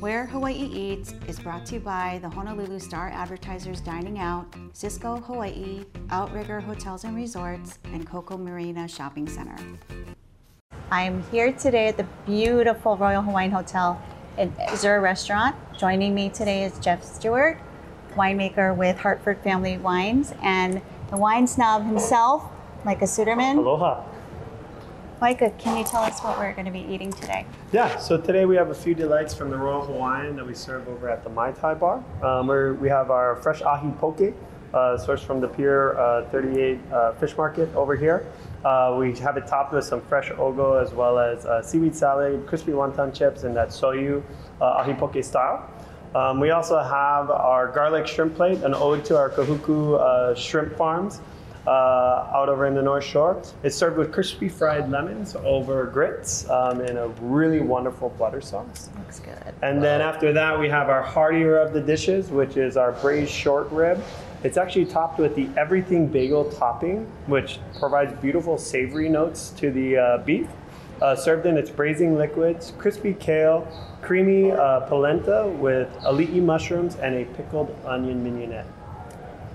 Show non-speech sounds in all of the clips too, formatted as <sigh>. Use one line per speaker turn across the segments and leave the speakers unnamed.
Where Hawaii Eats is brought to you by the Honolulu Star Advertisers Dining Out, Sysco Hawaii, Outrigger Hotels and Resorts, and Koko Marina Shopping Center. I'm here today at the beautiful Royal Hawaiian Hotel in Azure Restaurant. Joining me today is Jeff Stewart, winemaker with Hartford Family Wines, and the wine snob himself, Micah Suderman.
Aloha.
Micah, can you tell us what we're going to be eating today?
Yeah, so today we have a few delights from the Royal Hawaiian that we serve over at the Mai Tai Bar. Um, we have our fresh ahi poke, uh, sourced from the Pier uh, 38 uh, Fish Market over here. Uh, we have it topped with some fresh ogo as well as uh, seaweed salad, crispy wonton chips, and that shoyu uh, ahi poke style. Um, we also have our garlic shrimp plate, an ode to our Kahuku shrimp farms uh, out over in the North Shore. It's served with crispy fried lemons over grits um, in a really wonderful butter sauce.
Looks good.
And then after that, we have our heartier of the dishes, which is our braised short rib. It's actually topped with the everything bagel topping, which provides beautiful savory notes to the uh, beef. Uh, served in its braising liquids, crispy kale, creamy uh, polenta with ali'i mushrooms, and a pickled onion mignonette.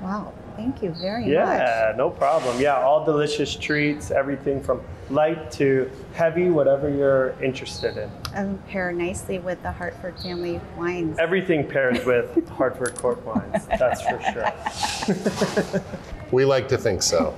Wow, thank you very much.
Yeah, no problem. Yeah, all delicious treats, everything from light to heavy, whatever you're interested in.
And pair nicely with the Hartford family wines.
Everything pairs with Hartford Court wines, that's for sure. <laughs>
We like to think so.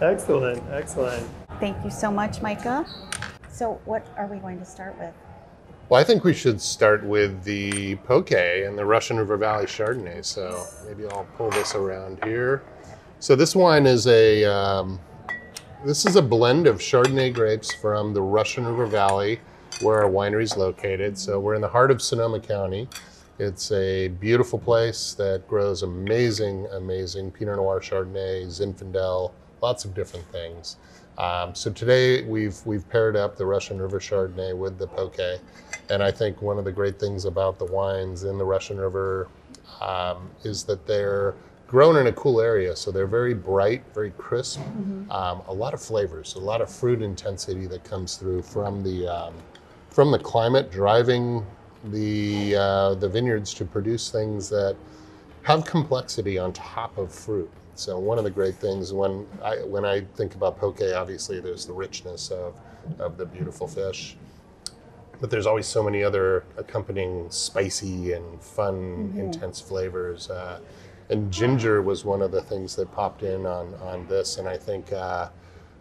Excellent, excellent.
Thank you so much, Micah. So, what are we going to start with?
Well, I think we should start with the poke and the Russian River Valley Chardonnay. So maybe I'll pull this around here. So this wine is a um, this is a blend of Chardonnay grapes from the Russian River Valley, where our winery is located. So we're in the heart of Sonoma County. It's a beautiful place that grows amazing, amazing Pinot Noir Chardonnay, Zinfandel, lots of different things. Um, so today we've we've paired up the Russian River Chardonnay with the Poke, and I think one of the great things about the wines in the Russian River um, is that they're grown in a cool area, so they're very bright, very crisp, um, a lot of flavors, a lot of fruit intensity that comes through from the um, from the climate, driving the uh, the vineyards to produce things that have complexity on top of fruit. So one of the great things when I when I think about poke, obviously there's the richness of of the beautiful fish, but there's always so many other accompanying spicy and fun, intense flavors. Uh, and ginger was one of the things that popped in on on this, and I think. Uh,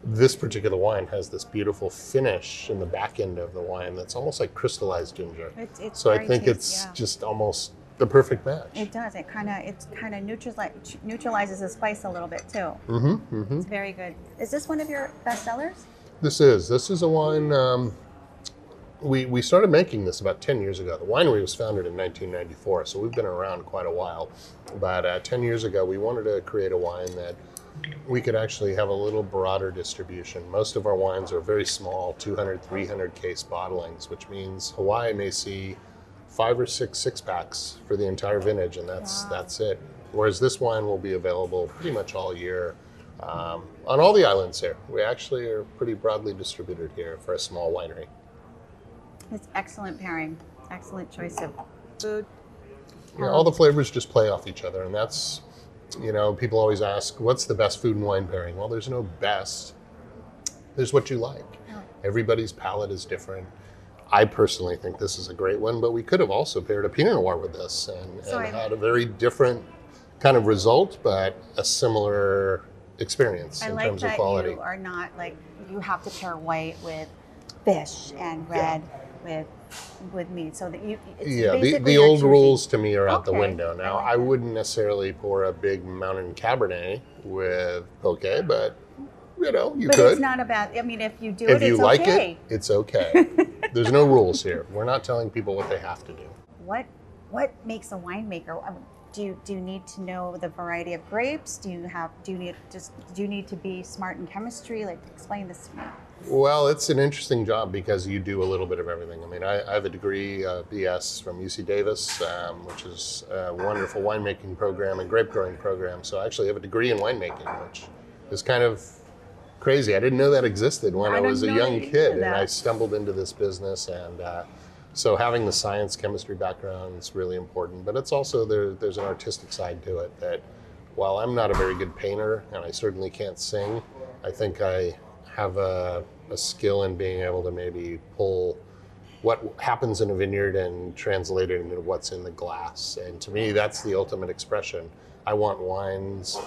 this particular wine has this beautiful finish in the back end of the wine that's almost like crystallized ginger.
It's, it's
So I think
tasty,
it's
yeah.
just almost the perfect match.
It does. It kind of it kind of neutralize, neutralizes the spice a little bit too.
hmm hmm
It's very good. Is this one of your best sellers?
This is this is a wine. Um, we we started making this about ten years ago. The winery was founded in 1994, so we've been around quite a while. But uh, ten years ago, we wanted to create a wine that we could actually have a little broader distribution. Most of our wines are very small, 200, 300 case bottlings, which means Hawaii may see five or six six packs for the entire vintage, and that's
Wow.
that's it. Whereas this wine will be available pretty much all year um, on all the islands here. We actually are pretty broadly distributed here for a small winery.
It's excellent pairing. Excellent choice of food.
Yeah, all the flavors just play off each other, and that's, you know, people always ask, what's the best food and wine pairing? Well, there's no best. There's what you like.
Oh.
Everybody's palate is different. I personally think this is a great one, but we could have also paired a Pinot Noir with this and,
So
and had a very different kind of result, but a similar experience
I
in
like
terms of
that
quality.
you are not like you have to pair white with fish and red with with meat, so that you. It's
yeah, the, the old rules to me are out the
Okay,
window.
I
Now,
like
I, wouldn't necessarily pour a big mountain cabernet with poke, but you know, you
But
could.
it's not about. I mean, if you do
if
it,
you
it's
like
okay.
it, it's okay. <laughs> There's no rules here. We're not telling people what they have to do.
What what makes a winemaker? I mean, do you, do you need to know the variety of grapes? Do you have do you need just do you need to be smart in chemistry? Like explain this to me.
Well, it's an interesting job because you do a little bit of everything. I mean, I, I have a degree, uh, BS, from UC Davis, um, which is a wonderful winemaking program and grape growing program. So I actually have a degree in winemaking, which is kind of crazy. I didn't know that existed when
I
I, was a young kid, and I stumbled into this business and uh, So having the science chemistry background is really important, but it's also there, there's an artistic side to it that while I'm not a very good painter and I certainly can't sing, I think I have a, a skill in being able to maybe pull what happens in a vineyard and translate it into what's in the glass. And to me, that's the ultimate expression. I want wines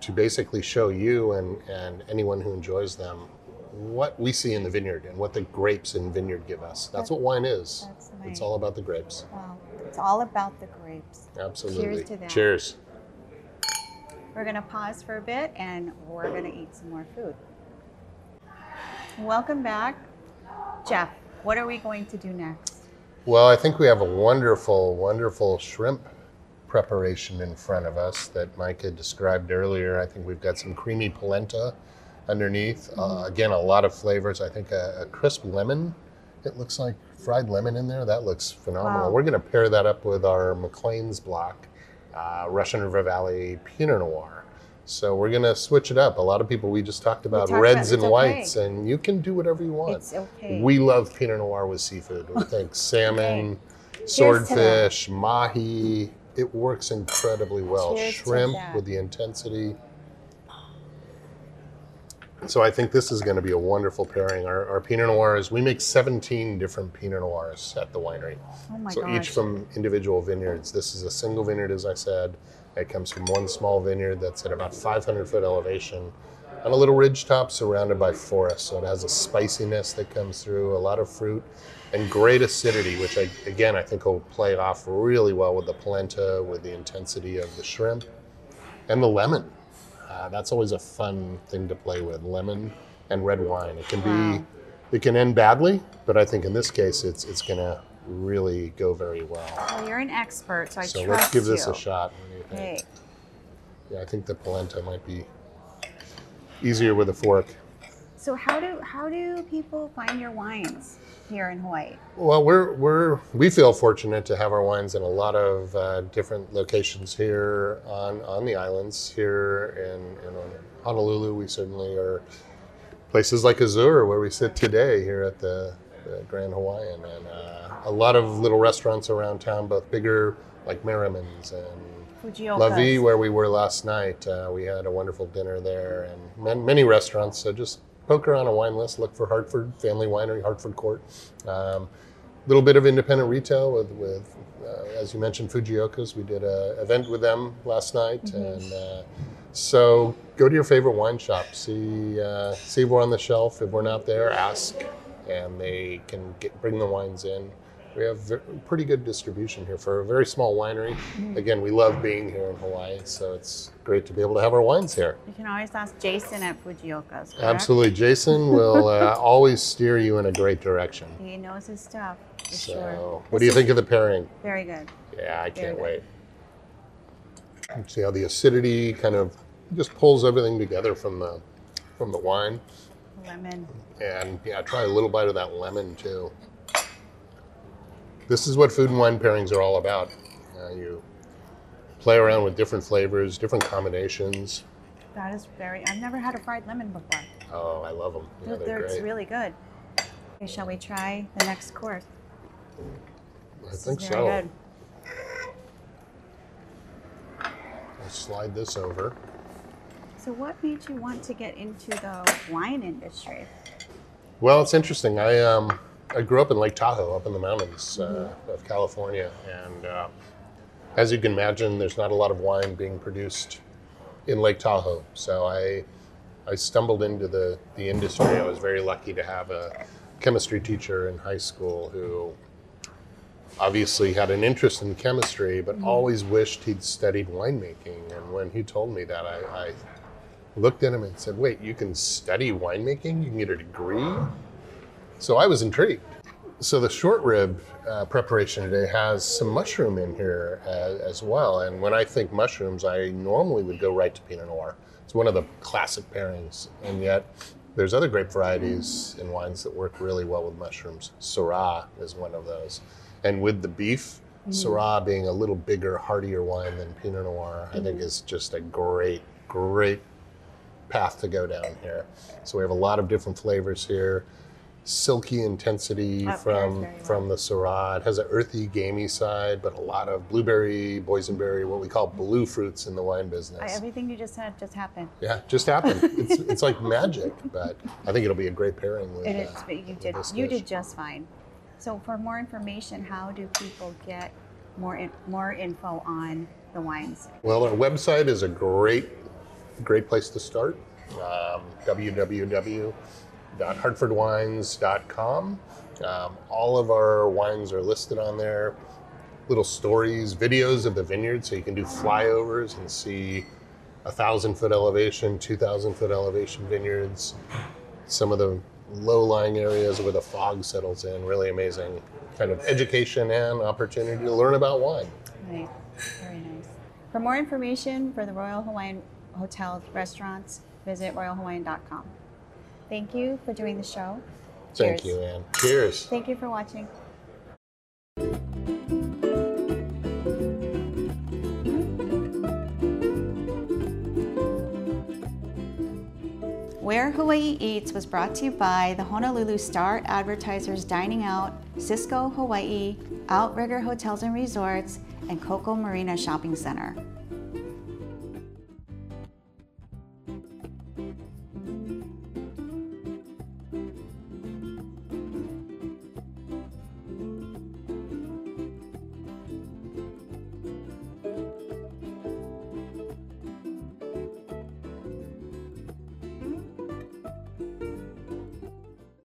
to basically show you and, and anyone who enjoys them what we see in the vineyard and what the grapes in vineyard give us. That's what wine is.
That's
It's all about the grapes.
Wow, it's all about the grapes.
Absolutely.
Cheers to that.
Cheers.
We're gonna pause for a bit and we're gonna eat some more food. Welcome back. Jeff, what are we going to do next?
Well, I think we have a wonderful, wonderful shrimp preparation in front of us that Mike had described earlier. I think we've got some creamy polenta underneath. Uh, again, a lot of flavors. I think a, a crisp lemon. It looks like fried lemon in there. That looks phenomenal.
Wow.
We're going to pair that up with our McLean's block, uh, Russian River Valley Pinot Noir. So we're going to switch it up. A lot of people we just talked about
talked
reds
about-
and whites,
okay.
and you can do whatever you want.
It's okay.
We love Pinot Noir with seafood. We <laughs> think salmon,
to
swordfish, mahi. It works incredibly well.
Cheers
Shrimp with the intensity. So I think this is going to be a wonderful pairing. Our, our Pinot Noirs, we make 17 different Pinot Noirs at the winery.
oh my
so
gosh.
each from individual vineyards. This is a single vineyard, as I said. It comes from one small vineyard that's at about 500 foot elevation on a little ridge top surrounded by forest. So it has a spiciness that comes through, a lot of fruit, and great acidity, which I, again I think will play off really well with the polenta, with the intensity of the shrimp, and the lemon. Uh, that's always a fun thing to play with lemon and red wine. It can be, it can end badly, but I think in this case it's it's going to really go very well.
well, you're an expert, so I
so
trust you.
So let's give this
you.
a shot. What do you think?
Hey,
Yeah, I think the polenta might be easier with a fork.
so how do how do people find your wines here in Hawaii?
Well, we're we're we feel fortunate to have our wines in a lot of uh, different locations here on on the islands. Here in, in Honolulu, we certainly are places like Azure, where we sit today here at the, the Grand Hawaiian, and uh, a lot of little restaurants around town, both bigger like Merriman's and
Fujioka's.
La Vie, where we were last night. Uh, we had a wonderful dinner there, and man, many restaurants. So just poke around a wine list, look for Hartford Family Winery, Hartford Court. A little bit of independent retail with, with uh, as you mentioned, Fujioka's. We did an event with them last night, and uh, so go to your favorite wine shop. See uh, see if we're on the shelf. If we're not there, ask, and they can get bring the wines in. We have ver- pretty good distribution here for a very small winery. Again, we love being here in Hawaii, so it's great to be able to have our wines here.
You can always ask Jason at Fujioka's. correct?
Absolutely. Jason will uh, <laughs> always steer you in a great direction.
He knows his stuff. For
So,
sure.
what do you think of the pairing?
Very good.
Yeah, I can't wait. See how the acidity kind of just pulls everything together from the from the wine,
Lemon.
and yeah, try a little bite of that lemon too. This is what food and wine pairings are all about. Uh, you play around with different flavors, different combinations.
That is very. I've never had a fried lemon before.
Oh, I love them. Yeah,
They're-
they're
it's really good. Okay, shall we try the next course?
I
This
think so.
good.
I'll slide this over.
So, what made you want to get into the wine industry?
Well, it's interesting. I um, I grew up in Lake Tahoe, up in the mountains uh, of California, and uh, as you can imagine, there's not a lot of wine being produced in Lake Tahoe. So I I stumbled into the the industry. I was very lucky to have a chemistry teacher in high school who obviously had an interest in chemistry, but always wished he'd studied winemaking. And when he told me that, I, I looked at him and said, "Wait, you can study winemaking? You can get a degree?" So I was intrigued. So the short rib uh, preparation today has some mushroom in here as, as well. And when I think mushrooms, I normally would go right to Pinot Noir. It's one of the classic pairings, and yet there's other grape varieties in wines that work really well with mushrooms. Syrah is one of those, and with the beef. Mm-hmm. Syrah being a little bigger, heartier wine than Pinot Noir, I think mm-hmm. is just a great, great path to go down here. So we have a lot of different flavors here. silky intensity
Oh, pairs
from
well.
from the Syrah. It has an earthy, gamey side, but a lot of blueberry, boysenberry, what we call blue fruits in the wine business.
I, everything you just said just happened.
yeah, just happened. it's it's like magic, but I think it'll be a great pairing with.
It is,
uh,
but you did you
dish.
did just fine. So for more information, how do people get more in, more info on the wines?
Well, our website is a great, great place to start. Um, www.hartfordwines.com. Um, all of our wines are listed on there. Little stories, videos of the vineyard, so you can do flyovers and see a thousand foot elevation, two thousand foot elevation vineyards. Some of the low-lying areas where the fog settles in. Really amazing kind of education and opportunity to learn about wine.
Right, very nice. For more information for the Royal Hawaiian Hotel restaurants, visit royalhawaiian.com. Thank you for doing the show.
Thank
Cheers.
you, Anne. Cheers.
Thank you for watching. Where Hawaii Eats was brought to you by the Honolulu Star Advertisers Dining Out, Sysco Hawaii, Outrigger Hotels and Resorts, and Koko Marina Shopping Center.